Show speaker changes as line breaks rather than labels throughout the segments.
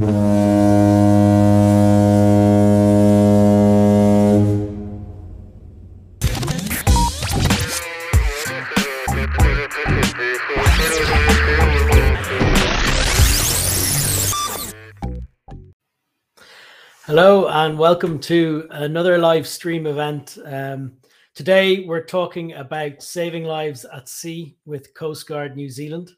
Hello and welcome to another live stream event. Um, today we're talking about saving lives at sea with Coast Guard New Zealand.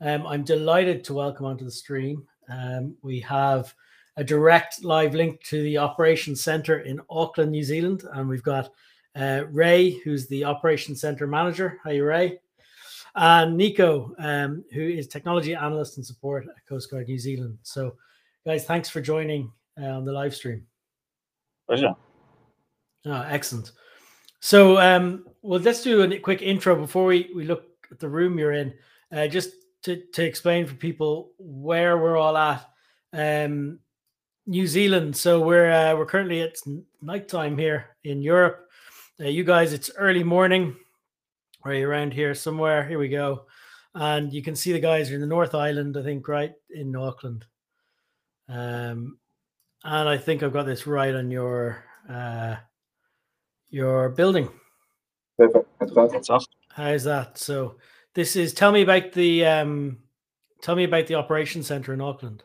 Um, I'm delighted to welcome onto the stream. Um, we have a direct live link to the Operations Centre in Auckland, New Zealand, and we've got uh, Ray, who's the Operations Centre manager. Hi, Ray. And Nico, um, who is technology analyst and support at Coast Guard New Zealand. So, guys, thanks for joining uh, on the live stream.
Pleasure.
Oh, excellent. So, um, well, let's do a quick intro before we, we look at the room you're in, uh, just to, to explain for people where we're all at. Um, New Zealand. So we're uh, we're currently it's nighttime here in Europe. Uh, you guys, it's early morning. Are you around here somewhere? Here we go, and you can see the guys are in the North Island, I think, right in Auckland. Um, and I think I've got this right on your uh, your building.
Perfect. That's awesome.
How's that? So this is tell me about the um, tell me about the operation center in Auckland.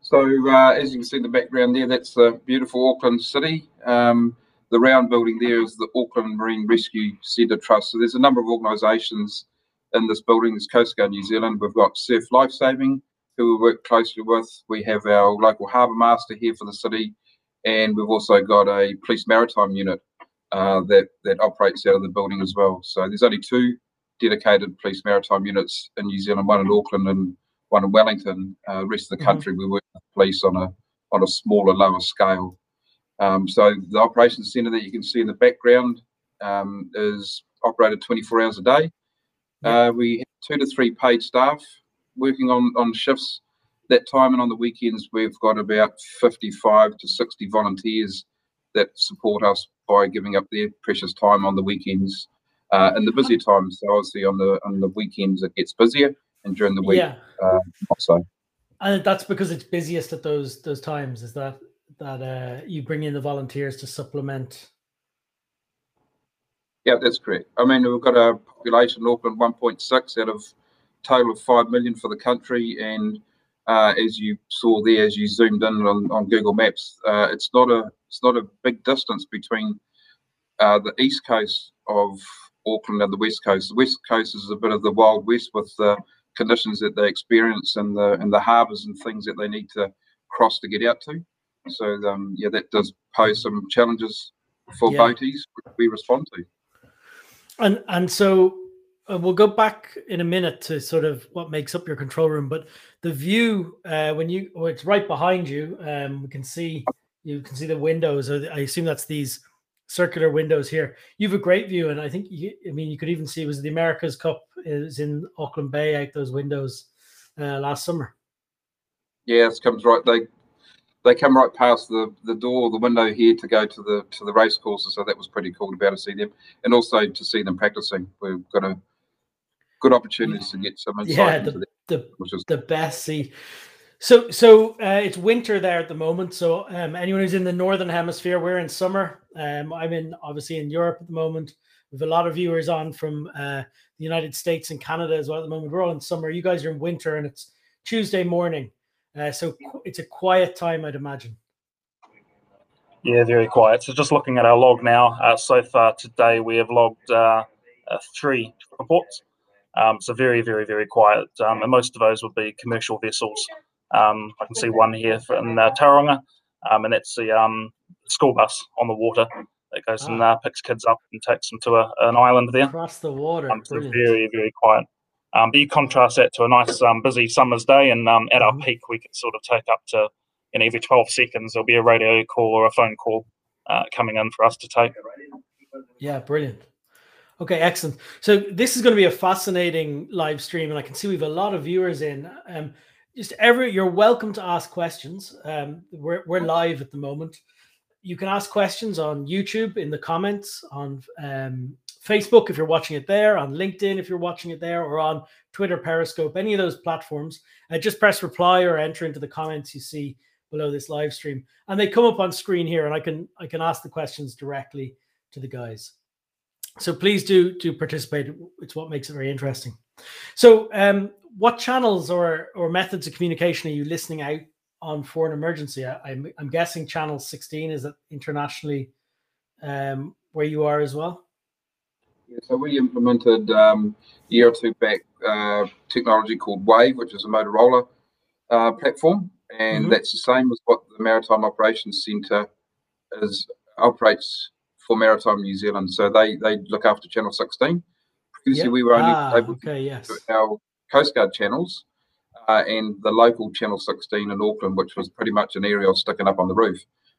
So uh, as you can see in the background there, that's the beautiful Auckland city. Um, the round building there is the Auckland Marine Rescue Centre Trust. So there's a number of organisations in this building. There's Coast Guard New Zealand. We've got Surf Lifesaving, who we work closely with. We have our local harbour master here for the city, and we've also got a police maritime unit uh, that that operates out of the building as well. So there's only two dedicated police maritime units in New Zealand, one in Auckland and one in Wellington. Uh, rest of the mm-hmm. country, mm-hmm. we work with police on a on a smaller, lower scale. Um, so the operations centre that you can see in the background um, is operated 24 hours a day. Uh, we have two to three paid staff working on, on shifts that time, and on the weekends we've got about 55 to 60 volunteers that support us by giving up their precious time on the weekends uh, in the busy times. So obviously on the on the weekends it gets busier, and during the week, yeah. uh, so.
And that's because it's busiest at those those times. Is that that uh, you bring in the volunteers to supplement?
Yeah, that's correct. I mean, we've got a population in Auckland 1.6 out of total of 5 million for the country. And uh, as you saw there, as you zoomed in on, on Google Maps, uh, it's not a it's not a big distance between uh, the east coast of Auckland and the west coast. The west coast is a bit of the wild west with the conditions that they experience and the and the harbours and things that they need to cross to get out to. So um, yeah, that does pose some challenges for yeah. boaties we respond to.
And and so uh, we'll go back in a minute to sort of what makes up your control room, but the view uh, when you, oh, it's right behind you. Um, we can see you can see the windows. I assume that's these circular windows here. You have a great view, and I think you, I mean you could even see it was the America's Cup is in Auckland Bay out those windows uh, last summer.
It comes right. They they come right past the the door, the window here to go to the to the race courses. So that was pretty cool to be able to see them, and also to see them practicing. We've got a good opportunities to get some insight
yeah, the, the, is... the best see. So, so uh, it's winter there at the moment. So, um, anyone who's in the northern hemisphere, we're in summer. Um, I'm in obviously in Europe at the moment. We have a lot of viewers on from uh, the United States and Canada as well at the moment. We're all in summer. You guys are in winter, and it's Tuesday morning. Uh, so it's a quiet time, I'd imagine.
Yeah, very quiet. So just looking at our log now, uh, so far today we have logged uh, uh, three reports. Um, so very, very, very quiet. Um, and most of those would be commercial vessels. Um, I can see one here in uh, Tauranga, um, and that's the um, school bus on the water that goes and ah. uh, picks kids up and takes them to a, an island there.
Across the water.
Um, so very, very quiet. Um, but you contrast that to a nice um, busy summer's day, and um, at our mm-hmm. peak, we can sort of take up to you know, every 12 seconds there'll be a radio call or a phone call uh, coming in for us to take.
Yeah, brilliant. Okay, excellent. So this is going to be a fascinating live stream, and I can see we have a lot of viewers in. Um, just every you're welcome to ask questions. Um, we're we're live at the moment. You can ask questions on YouTube in the comments on um, Facebook if you're watching it there, on LinkedIn if you're watching it there, or on Twitter, Periscope, any of those platforms. Uh, just press reply or enter into the comments you see below this live stream, and they come up on screen here, and I can I can ask the questions directly to the guys. So please do do participate. It's what makes it very interesting. So, um, what channels or or methods of communication are you listening out on for an emergency? I, am I'm, I'm guessing channel 16 is it internationally um, where you are as well.
Yeah, so we implemented um, a year or two back uh, technology called Wave, which is a Motorola uh, platform, and mm-hmm. that's the same as what the Maritime Operations Centre is operates for Maritime New Zealand. So they they look after Channel 16. Previously, yep. we were only
ah, able okay, yes.
to our Coast Guard channels uh, and the local Channel 16 in Auckland, which was pretty much an aerial sticking up on the roof.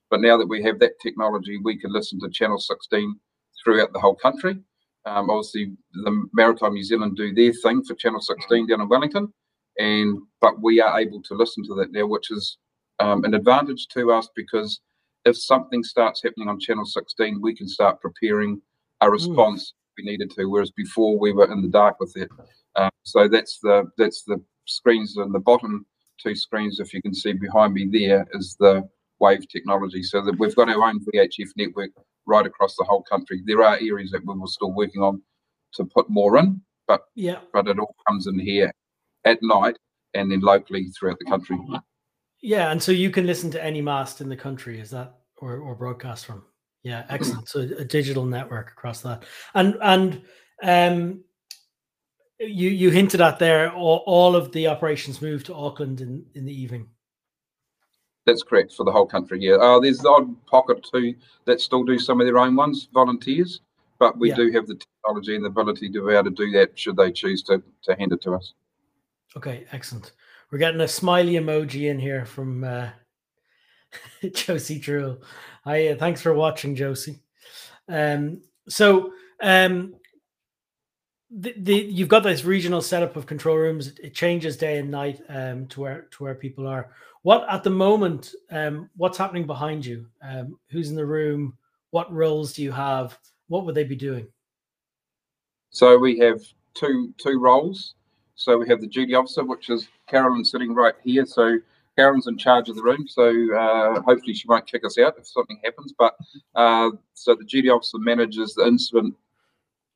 But now that we have that technology, we can listen to Channel 16 throughout the whole country. Um, obviously, the Maritime New Zealand do their thing for Channel 16 down in Wellington, and but we are able to listen to that now, which is um, an advantage to us because if something starts happening on Channel 16, we can start preparing a hmm. response mm. we needed to. Whereas before we were in the dark with it. Um, so that's the that's the screens and the bottom two screens, if you can see behind me there, is the wave technology. So that we've got our own VHF network right across the whole country. There are areas that we were still working on to put more in, but
yeah,
but it all comes in here at night and then locally throughout the country.
Yeah, and so you can listen to any mast in the country, is that or or broadcast from? Yeah, excellent. So a digital network across that, and and um, you you hinted at there all, all of the operations moved to Auckland in in the evening.
That's correct for the whole country. Yeah, uh, there's the odd pocket too that still do some of their own ones, volunteers, but we yeah. do have the technology and the ability to be able to do that should they choose to to hand it to us.
Okay, excellent. We're getting a smiley emoji in here from uh, Josie Drew. Hi, uh, thanks for watching, Josie. Um, so um, the, the you've got this regional setup of control rooms. It changes day and night um, to where to where people are. What at the moment? Um, what's happening behind you? Um, who's in the room? What roles do you have? What would they be doing?
So we have two two roles. So we have the duty officer, which is Carolyn sitting right here. So Carolyn's in charge of the room, so uh, hopefully she won't kick us out if something happens. But uh, so the duty officer manages the incident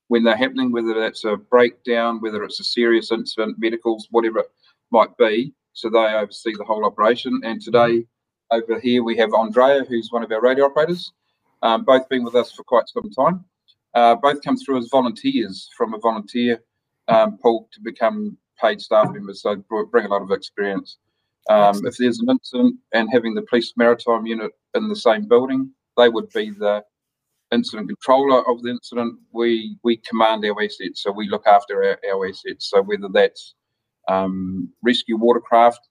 when they're happening, whether that's a breakdown, whether it's a serious incident, medicals, whatever it might be. So they oversee the whole operation. And today, over here, we have Andrea, who's one of our radio operators, um, both been with us for quite some time. Uh, both come through as volunteers from a volunteer um, pool to become paid staff members, so bring a lot of experience. Um, if there's an incident and having the police maritime unit in the same building, they would be the incident controller of the incident, we we command our assets, so we look after our, our assets. So whether that's um, rescue watercraft,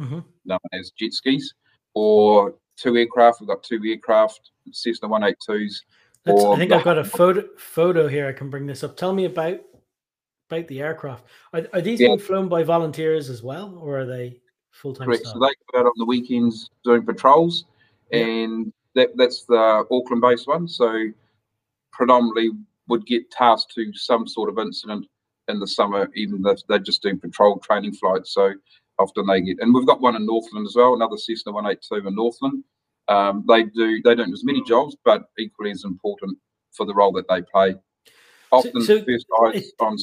mm-hmm. known as jet skis, or two aircraft, we've got two aircraft, Cessna 182s.
I think I've got a photo photo here. I can bring this up. Tell me about about the aircraft. Are, are these yeah. being flown by volunteers as well, or are they full time?
Correct. Staff? So they go out on the weekends doing patrols, yeah. and that that's the Auckland based one. So predominantly would get tasked to some sort of incident in the summer, even though they just do patrol training flights. So often they get, and we've got one in Northland as well, another Cessna 182 in Northland. Um, they do they don't do as many jobs, but equally as important for the role that they play. Often so, so eyes on.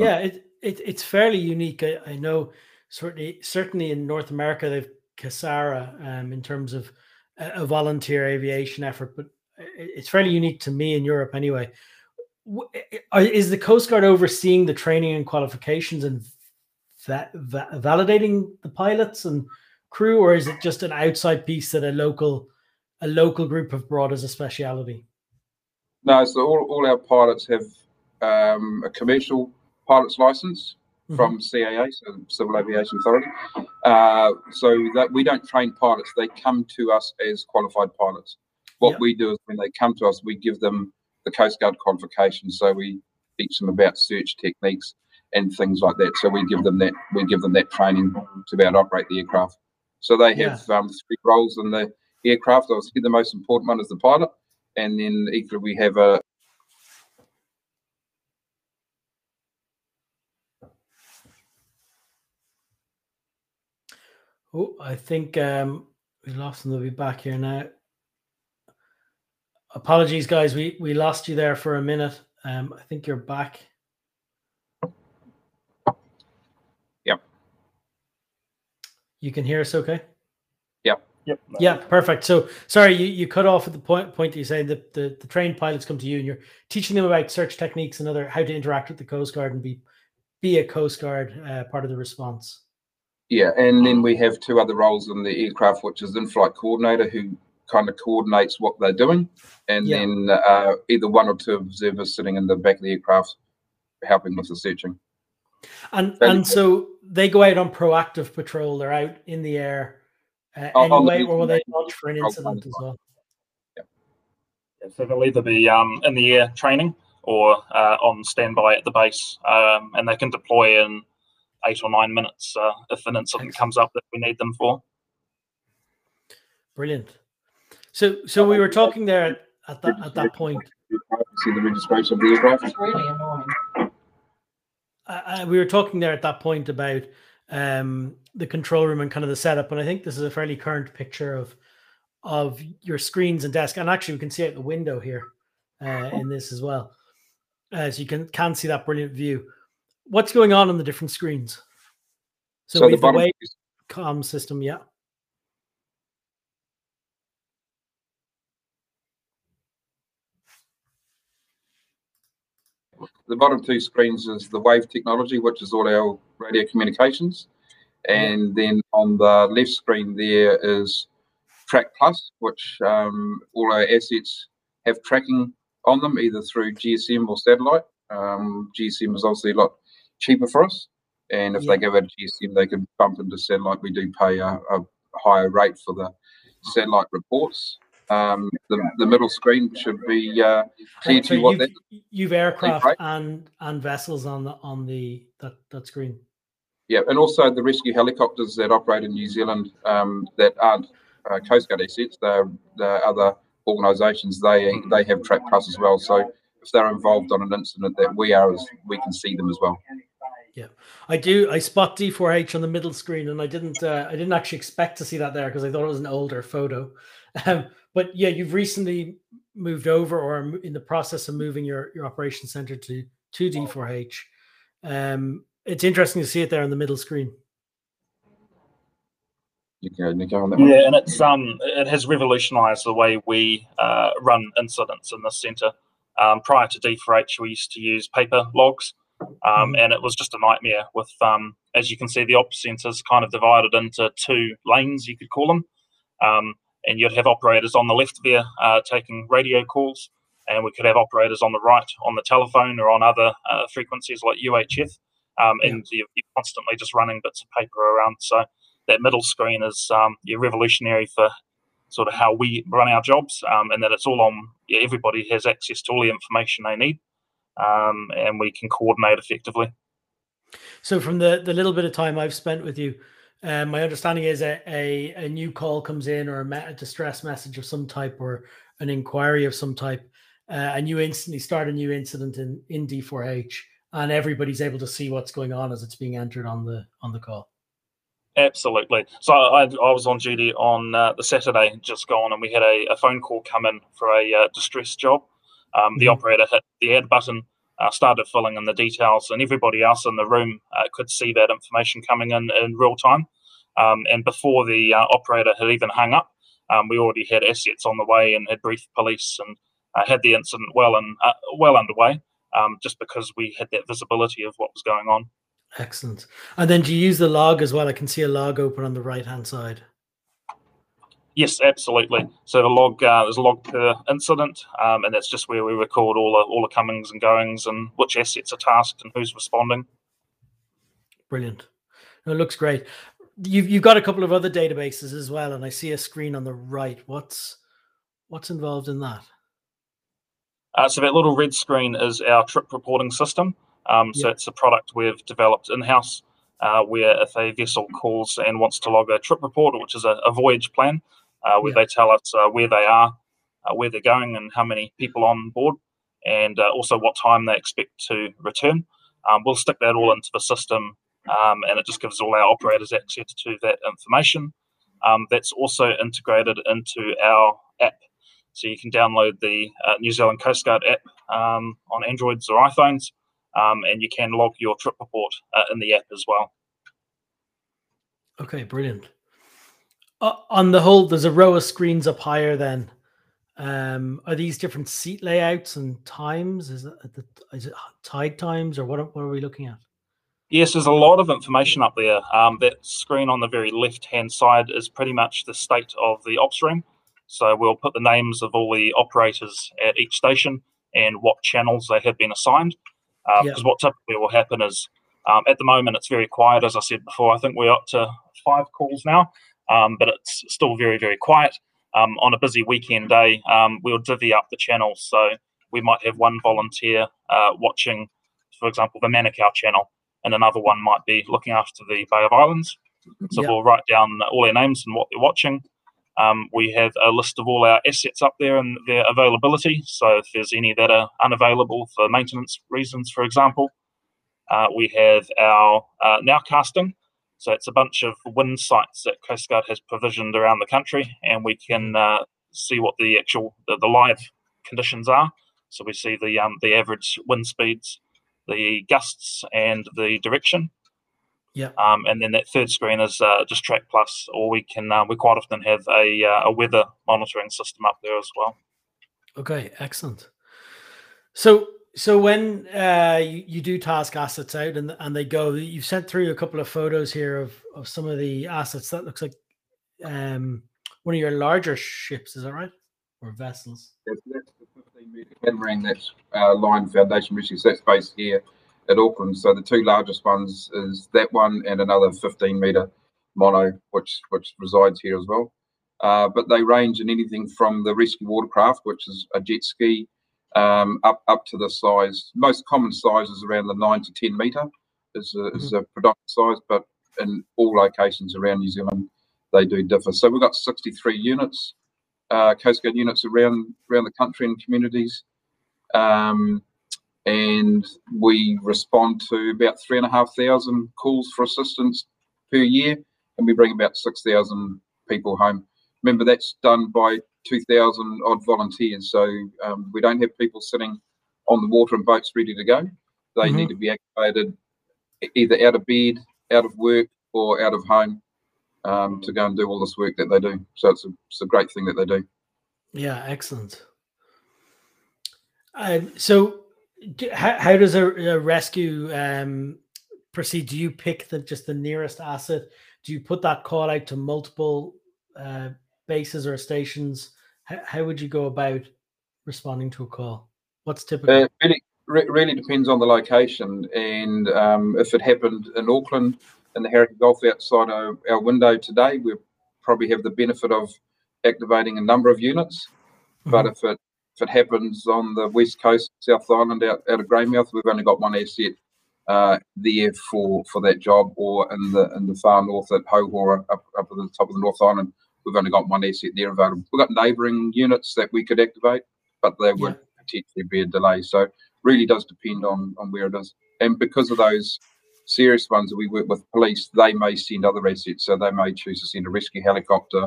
Yeah, it, it, it's fairly unique. I, I know certainly certainly in North America they've CASARA um, in terms of a volunteer aviation effort, but it's fairly unique to me in Europe anyway. Is the Coast Guard overseeing the training and qualifications and va- va- validating the pilots and crew, or is it just an outside piece that a local a local group have brought as a speciality?
No, so all, all our pilots have um, a commercial pilot's license mm-hmm. from CAA, so Civil Aviation Authority. Uh, so that we don't train pilots; they come to us as qualified pilots. What yep. we do is when they come to us, we give them the Coast Guard qualification. So we teach them about search techniques and things like that. So we give them that we give them that training to be able to operate the aircraft. So they have yeah. um, three roles in the aircraft. Obviously, the most important one is the pilot, and then equally we have a
Oh, I think um, we lost them. They'll be back here now. Apologies, guys. We we lost you there for a minute. Um, I think you're back.
Yep.
You can hear us okay?
Yep.
Yeah, perfect. So sorry, you, you cut off at the point point you say that the, the trained pilots come to you and you're teaching them about search techniques and other how to interact with the Coast Guard and be be a Coast Guard uh, part of the response.
Yeah, and then we have two other roles in the aircraft, which is in-flight coordinator, who kind of coordinates what they're doing, and
Yeah.
then uh, either one or two observers sitting in the back of the aircraft helping with the searching.
And and so they go out on proactive patrol. They're out in the air uh,
On- on the
anyway, or will they
beacon,
launch for an incident as well?
Yeah, so they'll either be um, in the air training or uh, on standby at the base, um, and they can deploy in eight or nine minutes uh, if an incident
Excellent.
comes up that we need them for.
Brilliant. So so we were talking there at, at that at that point.
See the registration of the aircraft.
It's really annoying.
uh, we were talking there at that point about um, the control room and kind of the setup, and I think this is a fairly current picture of of your screens and desk. And actually, we can see out the window here uh, in this as well, as you can can see that brilliant view. What's going on on the different screens? So,
So
we have the
bottom
wave
is-
comm system, yeah.
The bottom two screens is the wave technology, which is all our radio communications. And then on the left screen there is Track Plus, which um, all our assets have tracking on them, either through GSM or satellite. Um, GSM is obviously a lot cheaper for us. And if
Yeah.
they go out of GSM, they can bump into satellite. We do pay a, a higher rate for the satellite reports. Um, the, the middle screen should be uh, clear
And
to
so
you what
you've, you've aircraft
right?
and and vessels on the on the that that screen.
Yeah, and also the rescue helicopters that operate in New Zealand um, that aren't uh, Coast Guard assets, they're, they're other organisations. They they have TracPlus as well. So if they're involved on an incident that we are, as we can see them as well.
Yeah, I do. I spot D4H on the middle screen, and I didn't. Uh, I didn't actually expect to see that there because I thought it was an older photo. Um, but yeah, you've recently moved over, or are in the process of moving your your operation center to to D4H. Um, it's interesting to see it there on the middle screen.
Go, Nico, on that one.
Yeah, and it's um it has revolutionised the way we uh, run incidents in this centre. Um, prior to D4H, we used to use paper logs, um, and it was just a nightmare. With um, as you can see, the ops centre is kind of divided into two lanes, you could call them, um, and you'd have operators on the left there uh, taking radio calls, and we could have operators on the right on the telephone or on other uh, frequencies like UHF, um, and you're, you're constantly just running bits of paper around. So that middle screen is um, yeah, revolutionary for sort of how we run our jobs, um, and that it's all on. Yeah, everybody has access to all the information they need, um, and we can coordinate effectively.
So from the the little bit of time I've spent with you, um, my understanding is a, a a new call comes in or a, me- a distress message of some type or an inquiry of some type, uh, and you instantly start a new incident in in D4H, and everybody's able to see what's going on as it's being entered on the on the call.
Absolutely. So I, I was on duty on uh, the Saturday just gone, and we had a, a phone call come in for a uh, distress job. Um, the
Mhm.
operator hit the add button, uh, started filling in the details, and everybody else in the room uh, could see that information coming in in real time. Um, and before the uh, operator had even hung up, um, we already had assets on the way and had briefed police and uh, had the incident well and uh, well underway. Um, just because we had that visibility of what was going on.
Excellent. And then do you use the log as well? I can see a log open on the right hand side.
Yes, absolutely. So the log uh, there's a log per incident, um, and that's just where we record all the all the comings and goings and which assets are tasked and who's responding.
Brilliant. It looks great. You've you've got a couple of other databases as well, and I see a screen on the right. What's what's involved in that?
Uh, so that little red screen is our trip reporting system. Um, so
Yeah.
it's a product we've developed in house, uh, where if a vessel calls and wants to log a trip report, which is a, a voyage plan, where
Yeah.
they tell us uh, where they are, uh, where they're going, and how many people on board, and uh, also what time they expect to return. Um, we'll stick that all into the system um, and it just gives all our operators access to that information. Um, that's also integrated into our app. So you can download the uh, New Zealand Coast Guard app um, on Androids or iPhones, um, and you can log your trip report uh, in the app as well.
Okay, brilliant. Uh, on the whole, there's a row of screens up higher. Then, um, are these different seat layouts and times? Is it, is it tide times, or what? Are, what are we looking at?
Yes, there's a lot of information up there. Um, that screen on the very left hand side is pretty much the state of the ops room. So we'll put the names of all the operators at each station and what channels they have been assigned. Because uh, yeah. what typically will happen is um, at the moment it's very quiet, as I said before. I think we're up to five calls now, um, but it's still very, very quiet. Um, on a busy weekend day, um, we'll divvy up the channels. So we might have one volunteer uh, watching, for example, the Manukau channel and another one might be looking after the Bay of Islands. So yep. we'll write down all their names and what they're watching. Um, we have a list of all our assets up there and their availability. So if there's any that are unavailable for maintenance reasons, for example, uh, we have our uh, nowcasting. So it's a bunch of wind sites that Coast Guard has provisioned around the country, and we can uh, see what the actual the, the, live conditions are. So we see the um, the average wind speeds the gusts and the direction.
Yeah.
Um, and then that third screen is uh, just TracPlus, or we can uh, we quite often have a uh, a weather monitoring system up there as well.
Okay, excellent. So so when uh, you, you do task assets out and and they go, you've sent through a couple of photos here of of some of the assets. That looks like um, one of your larger ships. Is that right? Or vessels?
Yes, that's the 15 meter catamaran that's uh, Lion Foundation. So that's based here at Auckland. So the two largest ones is that one and another 15 meter mono, which which resides here as well. Uh, but they range in anything from the rescue watercraft, which is a jet ski, um, up up to the size. Most common size is around the nine to 10 meter is a, mm-hmm. is a predominant size, but in all locations around New Zealand, they do differ. So we've got 63 units, uh, Coast Guard units around around the country and communities. Um, and we respond to about three and a half thousand calls for assistance per year, and we bring about six thousand people home. Remember, that's done by two thousand odd volunteers, so um, we don't have people sitting on the water and boats ready to go. They mm-hmm. need to be activated either out of bed, out of work, or out of home um, to go and do all this work that they do. So it's a, it's a great thing that they do.
Yeah, excellent. Uh, so how, how does a, a rescue um, proceed? Do you pick the just the nearest asset? Do you put that call out to multiple uh, bases or stations? How, how, would you go about responding to a call? What's typical?
Uh, really, re- really depends on the location, and um, if it happened in Auckland in the Hauraki Gulf outside our, our window today, we probably have the benefit of activating a number of units. Mm-hmm. But if it if it happens on the west coast, South Island, out, out of Greymouth, we've only got one asset uh, there for for that job, or in the in the far north at Houhora, up, up at the top of the North Island, we've only got one asset there available. We've got neighbouring units that we could activate, but there would yeah. potentially be a delay. So really does depend on on where it is, and because of those serious ones that we work with police, they may send other assets. So they may choose to send a rescue helicopter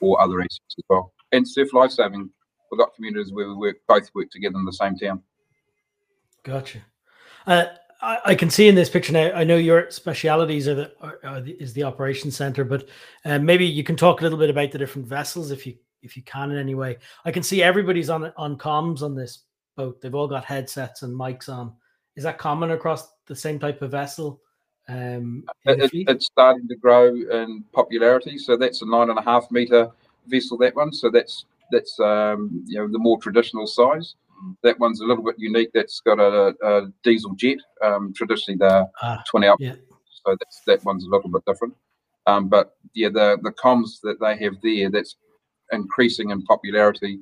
or other assets as well. And surf lifesaving we've got communities where we work both work together in the same town.
Gotcha. Uh, I, I, can see in this picture now. I know your specialities are the, are, are the is the operations center, but uh, maybe you can talk a little bit about the different vessels if you if you can in any way. I can see everybody's on on comms on this boat. They've all got headsets and mics on. Is that common across the same type of vessel? Um,
it, it's starting to grow in popularity. So that's a nine and a half meter vessel. That one. So that's that's um, you know the more traditional size. That one's a little bit unique. That's got a, a diesel jet. Um, traditionally, they're ah, 20 up, yeah. so that's that one's a little bit different. Um, but yeah, the the comms that they have there that's increasing in popularity,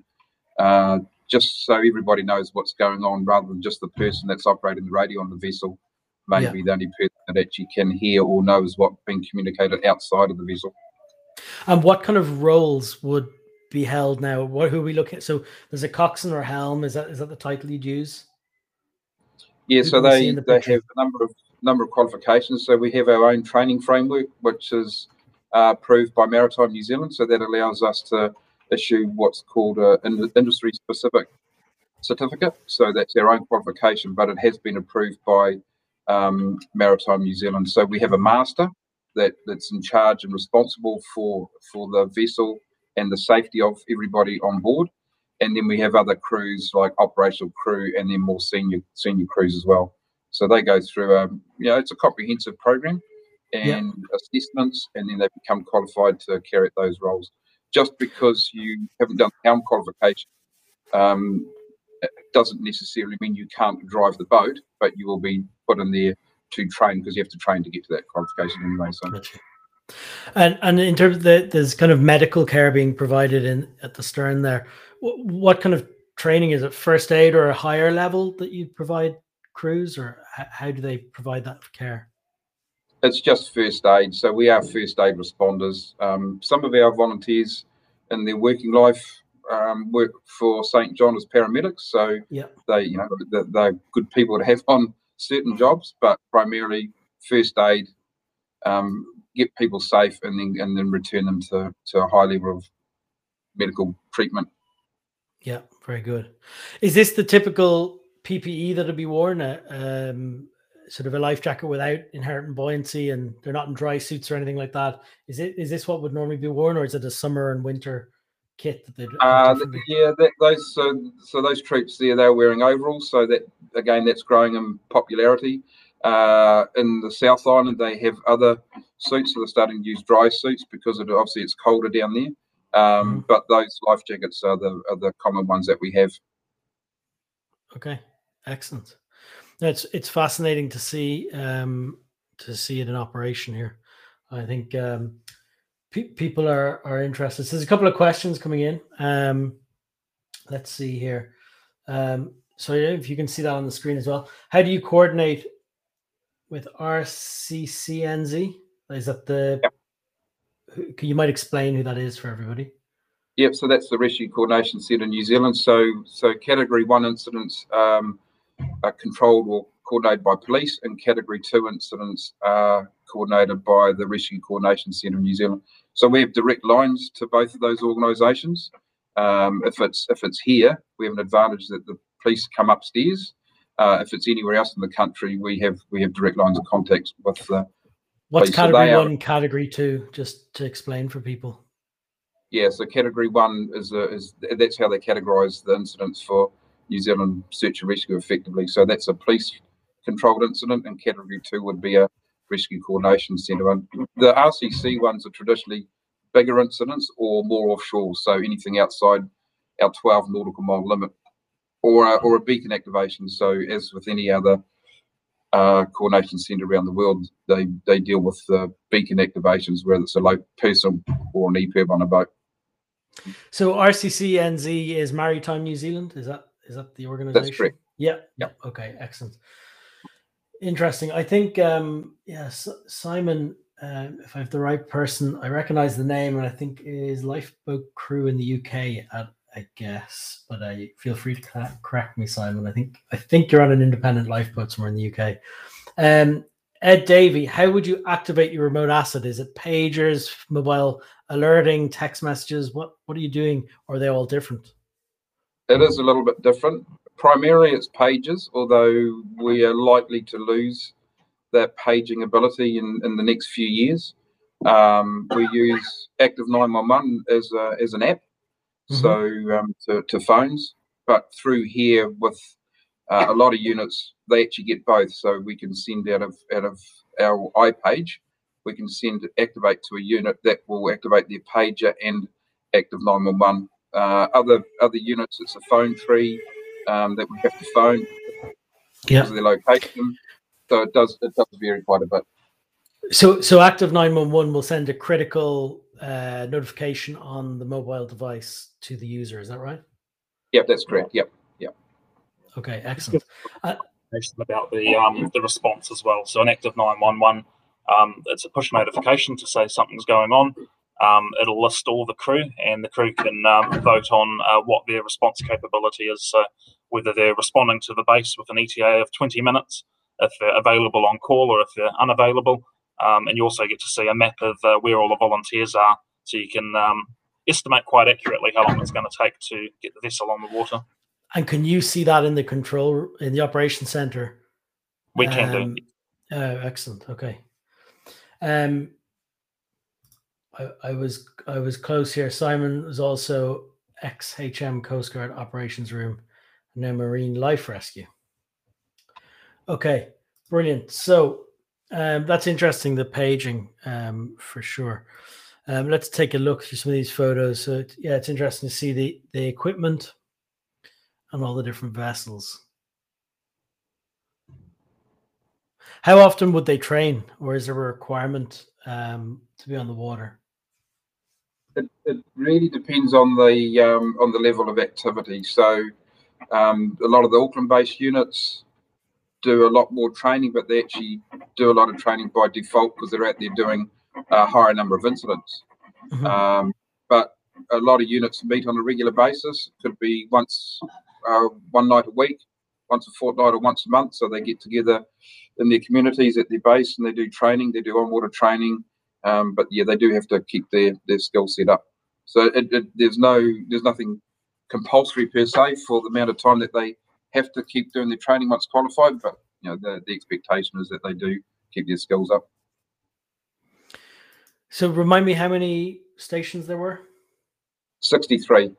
uh, just so everybody knows what's going on, rather than just the person that's operating the radio on the vessel. Maybe yeah. the only person that actually can hear or knows what's being communicated outside of the vessel.
And what kind of roles would be held now? What who are we looking at? So there's a coxswain or helm. Is that is that the title you'd use?
Yeah, so they the they have a number of number of qualifications. So we have our own training framework, which is uh, approved by Maritime New Zealand. So that allows us to issue what's called an industry specific certificate. So that's our own qualification, but it has been approved by um, Maritime New Zealand. So we have a master that, that's in charge and responsible for for the vessel and the safety of everybody on board. And then we have other crews like operational crew and then more senior senior crews as well. So they go through a you know it's a comprehensive program and yep. assessments, and then they become qualified to carry out those roles. Just because you haven't done the helm qualification um, doesn't necessarily mean you can't drive the boat, but you will be put in there to train because you have to train to get to that qualification anyway. So. Gotcha.
And and in terms of the, there's kind of medical care being provided in at the stern there. What kind of training is it? First aid or a higher level that you provide crews, or how do they provide that care?
It's just first aid. So we are first aid responders. Um, some of our volunteers in their working life um, work for St John as paramedics. So
yeah.
they, you know, they're, they're, good people to have on certain jobs, but primarily first aid, um, get people safe, and then and then return them to to a high level of medical treatment.
Yeah, very good. Is this the typical PPE that'll be worn? A, um, sort of a life jacket without inherent buoyancy, and they're not in dry suits or anything like that. Is it? Is this what would normally be worn, or is it a summer and winter kit that they
uh, yeah that, those so so those troops there they're wearing overalls so that again that's growing in popularity uh, in the south island they have other suits so they're starting to use dry suits because it, obviously it's colder down there um, mm. but those life jackets are the are the common ones that we have
okay excellent it's it's fascinating to see um, to see it in operation here i think um, pe- people are are interested. So there's a couple of questions coming in. Um, let's see here. Um, so if you can see that on the screen as well. How do you coordinate with RCCNZ? Is that the? Yep. You might explain who that is for everybody.
Yep. So that's the Rescue Coordination Centre in New Zealand. So so Category One incidents um, are controlled or coordinated by police, and Category Two incidents are coordinated by the Rescue Coordination Centre in New Zealand. So we have direct lines to both of those organisations. Um, if it's if it's here, we have an advantage that the police come upstairs. Uh, if it's anywhere else in the country, we have we have direct lines of contact with the.
What's category one, category two? Just to explain for people.
Yeah, so category one is a, is that's how they categorise the incidents for New Zealand search and rescue effectively. So that's a police controlled incident, and category two would be a Rescue Coordination Centre. And the RCC ones are traditionally bigger incidents or more offshore, so anything outside our 12 nautical mile limit, or a, or a beacon activation. So as with any other uh, coordination centre around the world, they they deal with the beacon activations, whether it's a low person or an EPIRB on a boat.
So RCCNZ is Maritime New Zealand. Is that is that the organisation?
That's correct.
Yeah. Yeah. Okay. Excellent. Interesting. I think, um, yes, Simon, uh, if I have the right person, I recognize the name, and I think is lifeboat crew in the UK. At, I guess, but I feel free to crack me, Simon. I think I think you're on an independent lifeboat somewhere in the UK. Um, Ed Davey, how would you activate your remote asset? Is it pagers, mobile alerting, text messages? What what are you doing? Or are they all different?
It is a little bit different primarily it's pages, although we are likely to lose that paging ability in, in the next few years. Um, we use Active 911 as, a, as an app, mm-hmm. so um, to, to, phones, but through here with uh, a lot of units, they actually get both. So we can send out of out of our iPage, we can send activate to a unit that will activate their pager and Active 911. Uh, other other units, it's a phone tree um, that we have to phone
yeah.
because of their location. So it does it does vary quite a bit.
So so active nine one one will send a critical uh, notification on the mobile device to the user. Is that right?
Yep, that's correct. Yep, yep.
Okay, excellent. Uh,
about the um, the response as well. So an active nine one one, um, it's a push notification to say something's going on. Um, it'll list all the crew, and the crew can um, vote on uh, what their response capability is. So, whether they're responding to the base with an ETA of 20 minutes, if they're available on call or if they're unavailable. Um, and you also get to see a map of uh, where all the volunteers are, so you can um, estimate quite accurately how long it's going to take to get the vessel on the water.
And can you see that in the control in the operation center?
We can um, do.
Oh, excellent. Okay. Um, I, I was I was close here. Simon was also XHM HM Coast Guard operations room, and now Marine Life Rescue. Okay, brilliant. So um, that's interesting. The paging, um, for sure. Um, let's take a look through some of these photos. So yeah, it's interesting to see the the equipment and all the different vessels. How often would they train, or is there a requirement um, to be on the water?
It, it really depends on the um, on the level of activity. So, um, a lot of the Auckland-based units do a lot more training, but they actually do a lot of training by default because they're out there doing a higher number of incidents. Mm-hmm. Um, but a lot of units meet on a regular basis. Could be once, uh, one night a week, once a fortnight, or once a month. So they get together in their communities at their base and they do training. They do on-water training. Um, but yeah, they do have to keep their their skill set up. So it, it, there's no there's nothing compulsory per se for the amount of time that they have to keep doing their training once qualified. But you know the, the expectation is that they do keep their skills up.
So remind me how many stations there were?
63.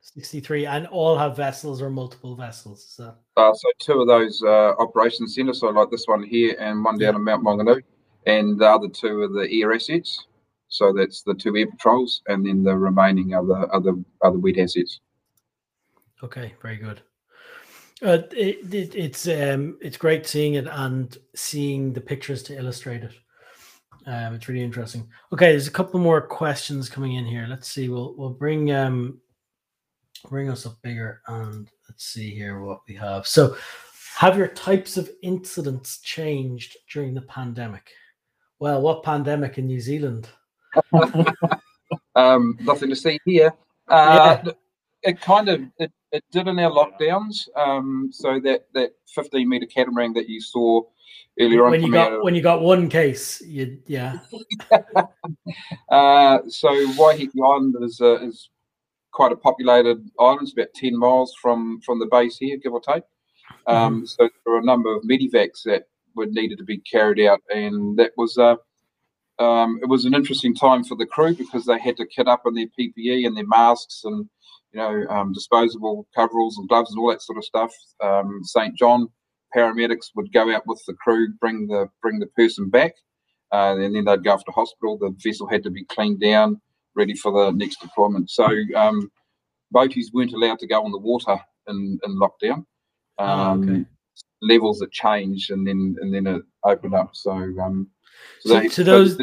63 and all have vessels or multiple vessels so
uh, so two of those uh, operations centers so like this one here and one down yeah. in mount maunganui and the other two are the air assets. So that's the two air patrols, and then the remaining other other other wet assets.
Okay, very good. Uh, it, it, it's um, it's great seeing it and seeing the pictures to illustrate it. Um, it's really interesting. Okay, there's a couple more questions coming in here. Let's see. We'll we'll bring um bring us up bigger and let's see here what we have. So, have your types of incidents changed during the pandemic? Well, what pandemic in New Zealand?
um, nothing to see here. Uh, yeah. It kind of it, it did in our lockdowns. Um, so that that 15 meter catamaran that you saw earlier
when
on.
You got, when you got one case, you yeah.
uh, so Waiheke Island is uh, is quite a populated island. It's about 10 miles from from the base here, give or take. Um, mm-hmm. So there were a number of medivacs that were needed to be carried out, and that was uh, um, it was an interesting time for the crew because they had to kit up in their PPE and their masks and you know um, disposable coveralls and gloves and all that sort of stuff. Um, St John paramedics would go out with the crew, bring the bring the person back, uh, and then they'd go off to hospital. The vessel had to be cleaned down, ready for the next deployment. So um, boaties weren't allowed to go on the water in, in lockdown. Oh, okay. Um, levels that changed and then and then it opened up. So um
so, so they, to those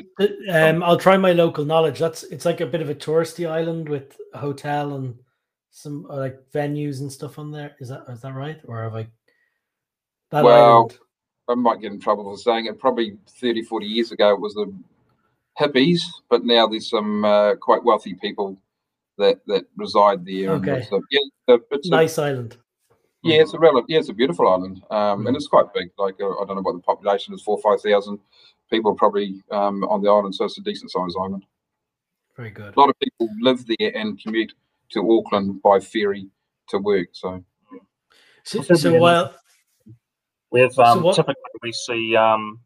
um I'll try my local knowledge. That's it's like a bit of a touristy island with a hotel and some uh, like venues and stuff on there. Is that is that right? Or have I
that well island? I might get in trouble for saying it. Probably 30, 40 years ago it was the hippies, but now there's some uh, quite wealthy people that that reside there.
Okay. Yeah, it's a, nice island.
Yeah, it's a relative. Yeah, it's a beautiful island, um, mm. and it's quite big. Like uh, I don't know what the population is, four five thousand people probably um, on the island, so it's a decent sized island.
Very good.
A lot of people live there and commute to Auckland by ferry to work. So,
so, so while
we have um, so typically we see um,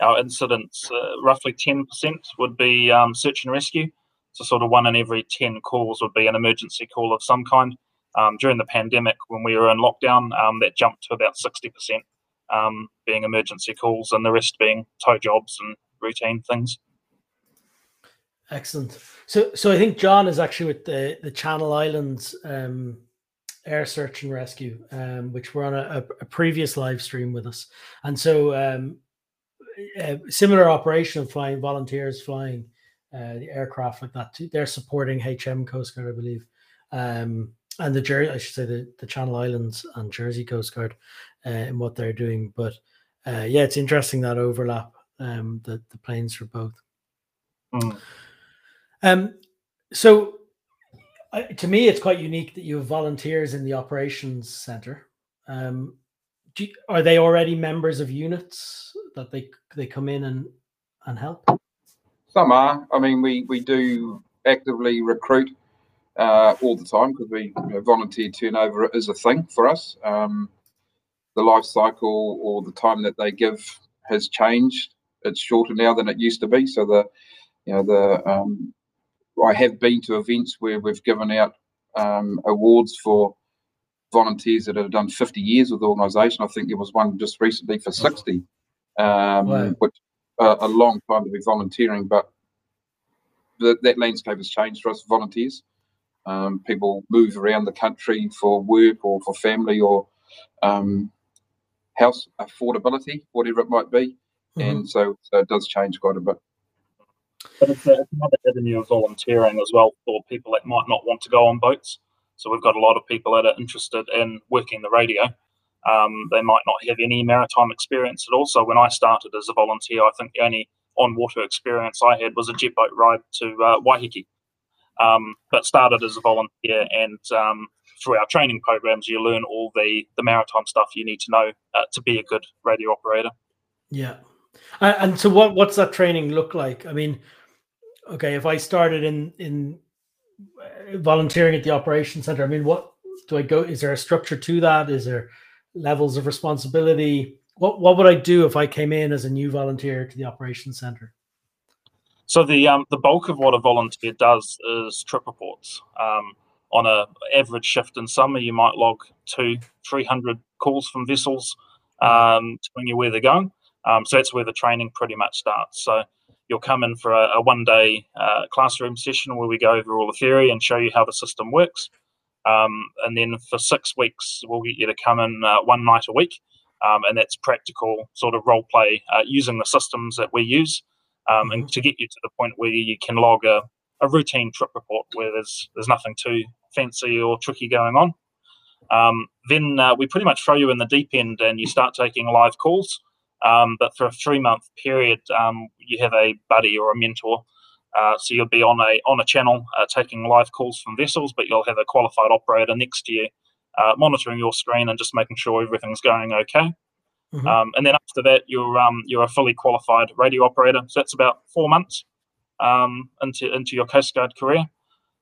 our incidents uh, roughly ten percent would be um, search and rescue. So sort of one in every ten calls would be an emergency call of some kind. Um, during the pandemic, when we were in lockdown, um, that jumped to about 60% um, being emergency calls and the rest being tow jobs and routine things.
Excellent. So, so I think John is actually with the, the Channel Islands um, Air Search and Rescue, um, which were on a, a, previous live stream with us. And so, um, a similar operation of flying volunteers flying uh, the aircraft like that. Too. They're supporting HM Coast Guard, I believe. Um, and the Jersey, I should say the, the Channel Islands and Jersey Coast Guard uh, in what they're doing. But uh, yeah, it's interesting that overlap, um, the the planes for both. Mm. Um, so to me, it's quite unique that you have volunteers in the operations center. Um, you, are they already members of units that they they come in and and help?
Some are. I mean, we we do actively recruit uh, all the time because we you know, volunteer turnover is a thing for us. Um, the life cycle or the time that they give has changed. It's shorter now than it used to be. So the you know the um, I have been to events where we've given out um, awards for volunteers that have done 50 years with the organisation. I think there was one just recently for 60, um, wow. which uh, a long time to be volunteering, but the, that landscape has changed for us volunteers. Um, people move around the country for work or for family or um, house affordability, whatever it might be. Mm-hmm. And so, so it does change quite a bit.
But it's, a, it's another avenue of volunteering as well for people that might not want to go on boats. So we've got a lot of people that are interested in working the radio. Um, they might not have any maritime experience at all. So when I started as a volunteer, I think the only on water experience I had was a jet boat ride to uh, Waiheke. Um, but started as a volunteer, and um, through our training programs, you learn all the the maritime stuff you need to know uh, to be a good radio operator.
Yeah, and, and so what what's that training look like? I mean, okay, if I started in in uh, volunteering at the operation center, I mean, what do I go? Is there a structure to that? Is there levels of responsibility? What what would I do if I came in as a new volunteer to the operations center?
So the um, the bulk of what a volunteer does is trip reports. Um, on a average shift in summer, you might log two, three hundred calls from vessels, um, telling you where they're going. Um, so that's where the training pretty much starts. So you'll come in for a, a one day uh, classroom session where we go over all the theory and show you how the system works. Um, and then for six weeks, we'll get you to come in uh, one night a week. Um, and that's practical sort of role play uh, using the systems that we use um, and mm-hmm. to get you to the point where you can log a, a routine trip report where there's there's nothing too fancy or tricky going on. Um, then uh, we pretty much throw you in the deep end and you start taking live calls. Um, but for a three month period, um, you have a buddy or a mentor. Uh, so you'll be on a on a channel uh, taking live calls from vessels, but you'll have a qualified operator next to you, uh, monitoring your screen and just making sure everything's going okay. Mm-hmm. Um, and then after that, you're um, you're a fully qualified radio operator. So that's about four months um, into into your Coast Guard career.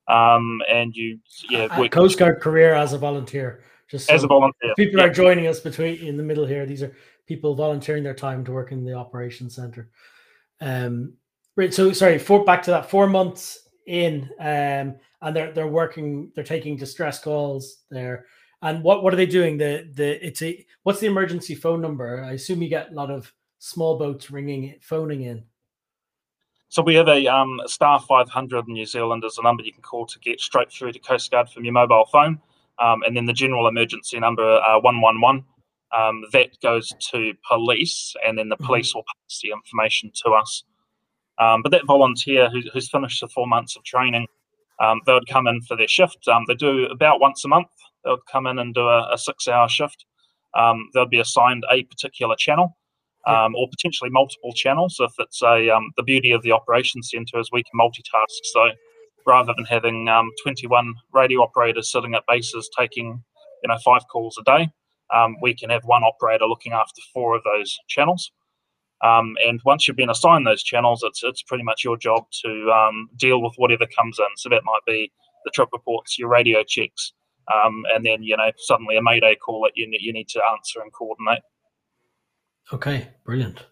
Um, and you, yeah,
work- Coast Guard career as a volunteer.
Just so as a volunteer,
people yeah. are joining us between in the middle here. These are people volunteering their time to work in the operations center. Um, right. So sorry, four back to that four months in, um, and they're they're working. They're taking distress calls. They're and what what are they doing? The the it's a what's the emergency phone number? I assume you get a lot of small boats ringing, phoning in.
So we have a um, star 500 in New Zealand as a number you can call to get straight through to Coast Guard from your mobile phone, um, and then the general emergency number uh, 111. Um, that goes to police, and then the mm-hmm. police will pass the information to us. Um, but that volunteer who, who's finished the four months of training, um, they would come in for their shift. Um, they do about once a month they would come in and do a, a six hour shift. Um, they'll be assigned a particular channel um, or potentially multiple channels if it's a um, the beauty of the operations center is we can multitask. So rather than having um, 21 radio operators sitting at bases taking you know five calls a day, um, we can have one operator looking after four of those channels. Um, and once you've been assigned those channels, it's it's pretty much your job to um, deal with whatever comes in. So that might be the trip reports, your radio checks, um, and then you know suddenly a mayday call that you you need to answer and coordinate.
Okay, brilliant.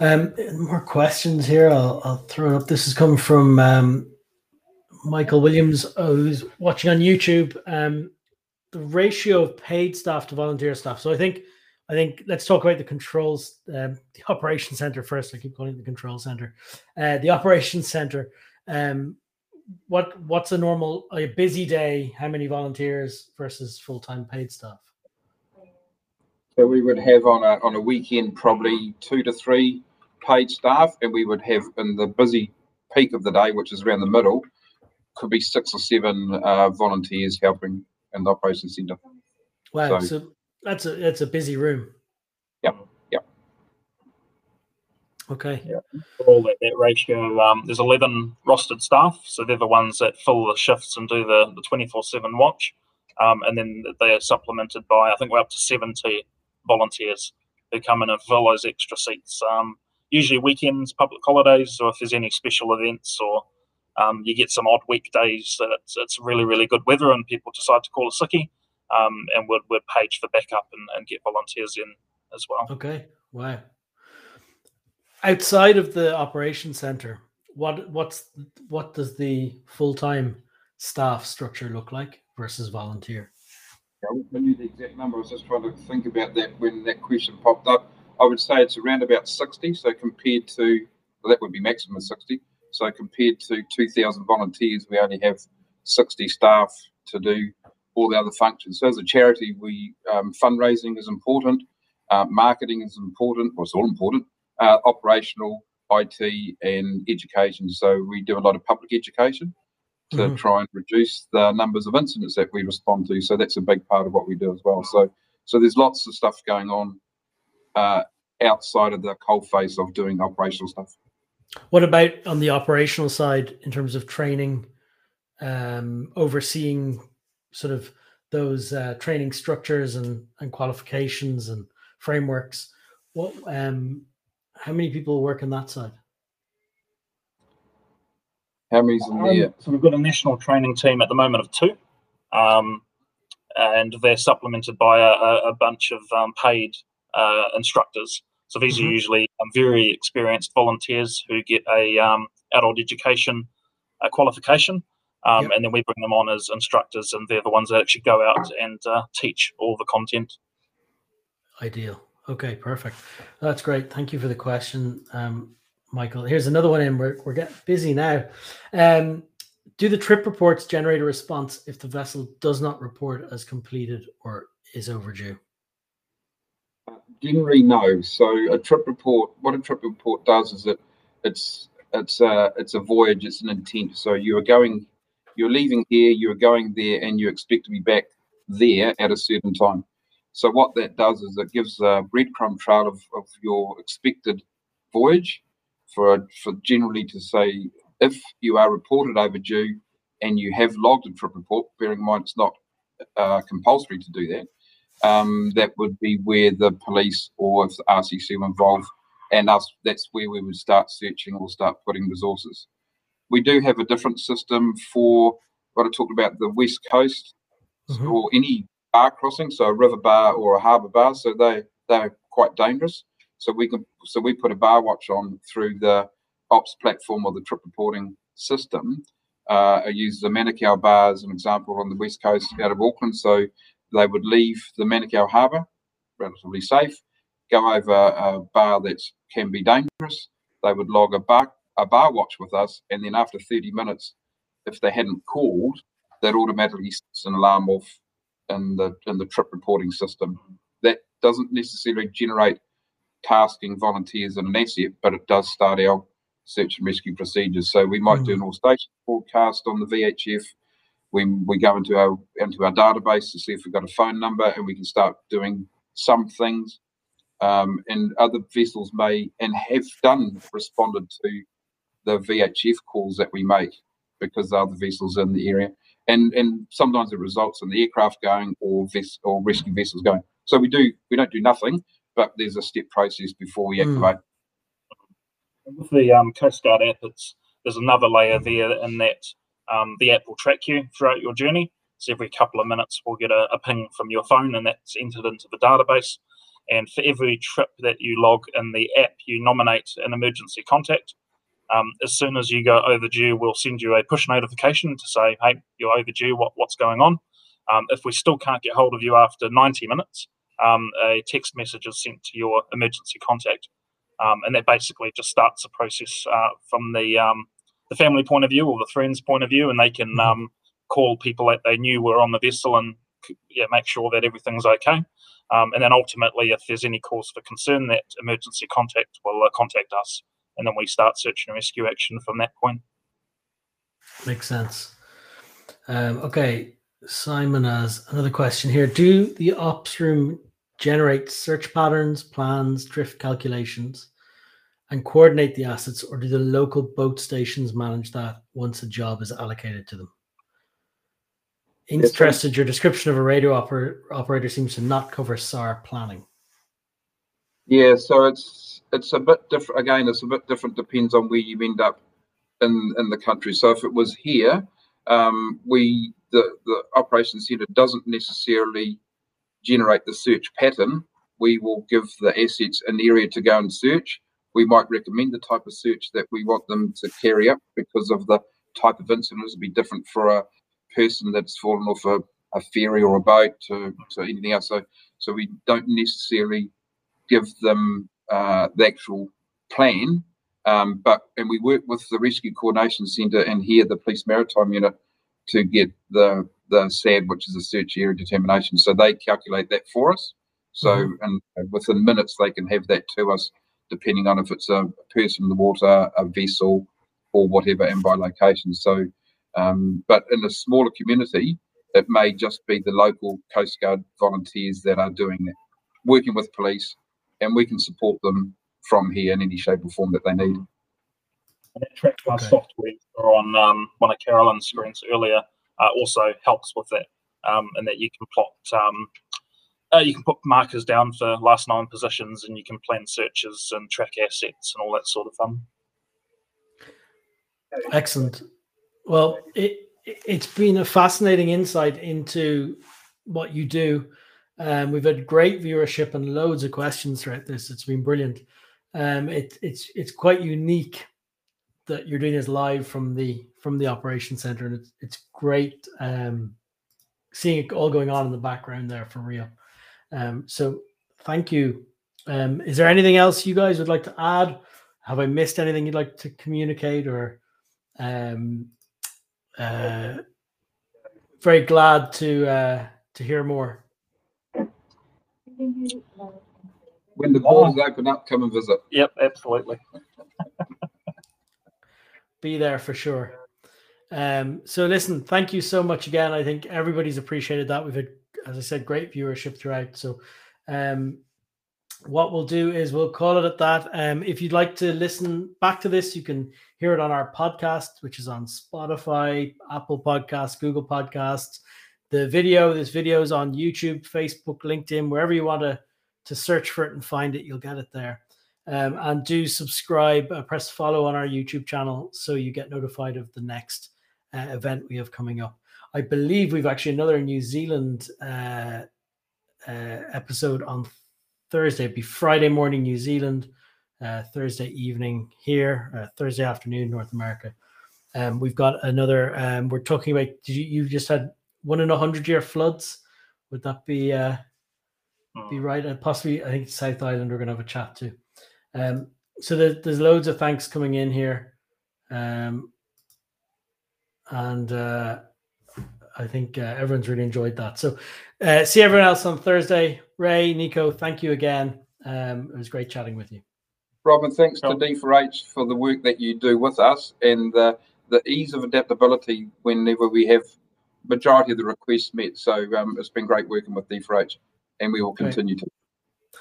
Um, more questions here. I'll, I'll throw it up. This is coming from um, Michael Williams, who's watching on YouTube. Um, the ratio of paid staff to volunteer staff. So I think, I think let's talk about the controls, um, the operation center first. I keep calling it the control center. Uh, the operations center. Um, what what's a normal a busy day? How many volunteers versus full time paid staff?
So we would have on a on a weekend probably two to three paid staff, and we would have in the busy peak of the day, which is around the middle, could be six or seven uh, volunteers helping in the operations centre.
Wow, so, so, that's a that's a busy room.
Yep, yep.
Okay.
Yeah. All that, that ratio, um, there's 11 rostered staff, so they're the ones that fill the shifts and do the, the 24 7 watch. Um, and then they are supplemented by, I think we're up to 70 volunteers who come in and fill those extra seats. Um, usually weekends, public holidays, or if there's any special events, or um, you get some odd weekdays that it's, it's, really, really good weather and people decide to call a sickie, um, and we'd, we'd page for backup and, and get volunteers in as well.
Okay, wow. Outside of the operations center, what what's what does the full time staff structure look like versus volunteer?
I won't tell you the exact number. I was just trying to think about that when that question popped up. I would say it's around about 60. So compared to, well, that would be maximum 60. So compared to 2,000 volunteers, we only have 60 staff to do all the other functions. So as a charity, we um, fundraising is important, uh, marketing is important, well, it's all important, uh, operational, IT, and education. So we do a lot of public education to mm-hmm. try and reduce the numbers of incidents that we respond to. So that's a big part of what we do as well. So so there's lots of stuff going on uh, outside of the cold face of doing operational stuff.
What about on the operational side in terms of training, um, overseeing sort of those uh, training structures and, and qualifications and frameworks? What um, how many people work on that side?
How many's in there?
Um, so we've got a national training team at the moment of two, um, and they're supplemented by a, a bunch of um, paid uh, instructors. So these mm-hmm. are usually um, very experienced volunteers who get a um, adult education uh, qualification, um, yep. and then we bring them on as instructors, and they're the ones that actually go out and uh, teach all the content.
Ideal. Okay, perfect. That's great. Thank you for the question. Um, Michael. Here's another one in. We're, we're getting busy now. Um, do the trip reports generate a response if the vessel does not report as completed or is overdue?
Uh, really know. So a trip report, what a trip report does is it it's it's a it's a voyage. It's an intent. So you are going, you're leaving here, you are going there, and you expect to be back there at a certain time. So what that does is it gives a breadcrumb trail of, of your expected voyage for a, for generally to say if you are reported overdue and you have logged a trip report, bearing in mind it's not uh, compulsory to do that, um, that would be where the police or if the RCC were involved, and us, that's where we would start searching or start putting resources. We do have a different system for what I talked about the west coast mm-hmm. or any bar crossing, so a river bar or a harbour bar. So they they're quite dangerous. So we can so we put a bar watch on through the ops platform or the trip reporting system. Uh, I use the Manukau bar as an example on the west coast out of Auckland. So they would leave the Manukau harbour relatively safe, go over a bar that can be dangerous. They would log a bar a bar watch with us, and then after 30 minutes, if they hadn't called, that automatically sets an alarm off in the in the trip reporting system. That doesn't necessarily generate tasking volunteers in an asset, but it does start our search and rescue procedures. So we might mm. do an all station broadcast on the VHF. We, we go into our into our database to see if we've got a phone number and we can start doing some things. Um, and other vessels may and have done responded to the VHF calls that we make because there are the other vessels in the area. And and sometimes it results in the aircraft going or ves- or rescue vessels going. So we do we don't do nothing, but there's a step process before we activate.
Mm. With the um, Coast Guard app, it's, there's another layer there in that um, the app will track you throughout your journey. So every couple of minutes, we'll get a, a ping from your phone, and that's entered into the database. And for every trip that you log in the app, you nominate an emergency contact. Um, as soon as you go overdue, we'll send you a push notification to say, "Hey, you're overdue. What, what's going on?" Um, if we still can't get hold of you after 90 minutes, um, a text message is sent to your emergency contact, um, and that basically just starts the process uh, from the um, the family point of view or the friends point of view, and they can mm-hmm. um, call people that they knew were on the vessel and yeah, make sure that everything's okay. Um, and then ultimately, if there's any cause for concern, that emergency contact will uh, contact us, and then we start search and rescue action from that point.
Makes sense. Um, okay, Simon has another question here. Do the ops room generate search patterns, plans, drift calculations, and coordinate the assets, or do the local boat stations manage that once a job is allocated to them? interested. Your description of a radio oper- operator seems to not cover SAR planning.
Yeah, so it's it's a bit different. Again, it's a bit different. Depends on where you end up in in the country. So if it was here, um, we the the operations centre doesn't necessarily generate the search pattern. We will give the assets an area to go and search. We might recommend the type of search that we want them to carry out because of the type of incident. It'll be different for a person that's fallen off a, a ferry or a boat to, to anything else. So so we don't necessarily give them uh, the actual plan. Um, but and we work with the Rescue Coordination Centre and here the Police Maritime Unit to get the the SAD, which is a search area determination. So they calculate that for us. So mm-hmm. and within minutes they can have that to us, depending on if it's a person in the water, a vessel, or whatever, and by location. So, um, but in a smaller community, it may just be the local Coast Guard volunteers that are doing that, working with police and we can support them from here in any shape or form that they need.
And that track okay. software on um, one of Carolyn's screens earlier uh, also helps with that, um, and that you can plot. Uh, you can put markers down for last known positions, and you can plan searches and track assets and all that sort of fun.
Excellent. Well, it it's been a fascinating insight into what you do um, we've had great viewership and loads of questions throughout this. It's been brilliant. Um, it, it's it's quite unique that you're doing this live from the from the operation center, and it's it's great um, seeing it all going on in the background there for real. Um, so thank you. Um, is there anything else you guys would like to add? Have I missed anything you'd like to communicate or? Um, uh, very glad to uh, to hear more.
When the borders open up, come and visit.
Yep, absolutely.
Be there for sure. Um, so listen, thank you so much again. I think everybody's appreciated that. We've had, as I said, great viewership throughout. So um, what we'll do is we'll call it at that. Um, if you'd like to listen back to this, you can hear it on our podcast, which is on Spotify, Apple Podcasts, Google Podcasts, the video. This video is on YouTube, Facebook, LinkedIn, wherever you want to to search for it and find it, you'll get it there. Um, and do subscribe, uh, press follow on our YouTube channel so you get notified of the next uh, event we have coming up. I believe we've actually another New Zealand uh, uh episode on Thursday. It'd be Friday morning New Zealand, uh, Thursday evening here, uh, Thursday afternoon North America. Um, we've got another. Um, we're talking about. You, you just had one in a hundred year floods. Would that be uh, be hmm. right? And possibly, I think South Island we're going to have a chat too. Um, so there's, there's loads of thanks coming in here, um, and uh, I think uh, everyone's really enjoyed that. So uh, see everyone else on Thursday. Ray, Nico, thank you again. Um, it was great chatting with you.
Robin, thanks oh. to D4H for the work that you do with us and the, the ease of adaptability whenever we have majority of the requests met. So um, it's been great working with D4H, and we will continue to.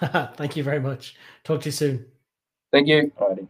Thank you very much. Talk to you soon.
Thank you. Alrighty.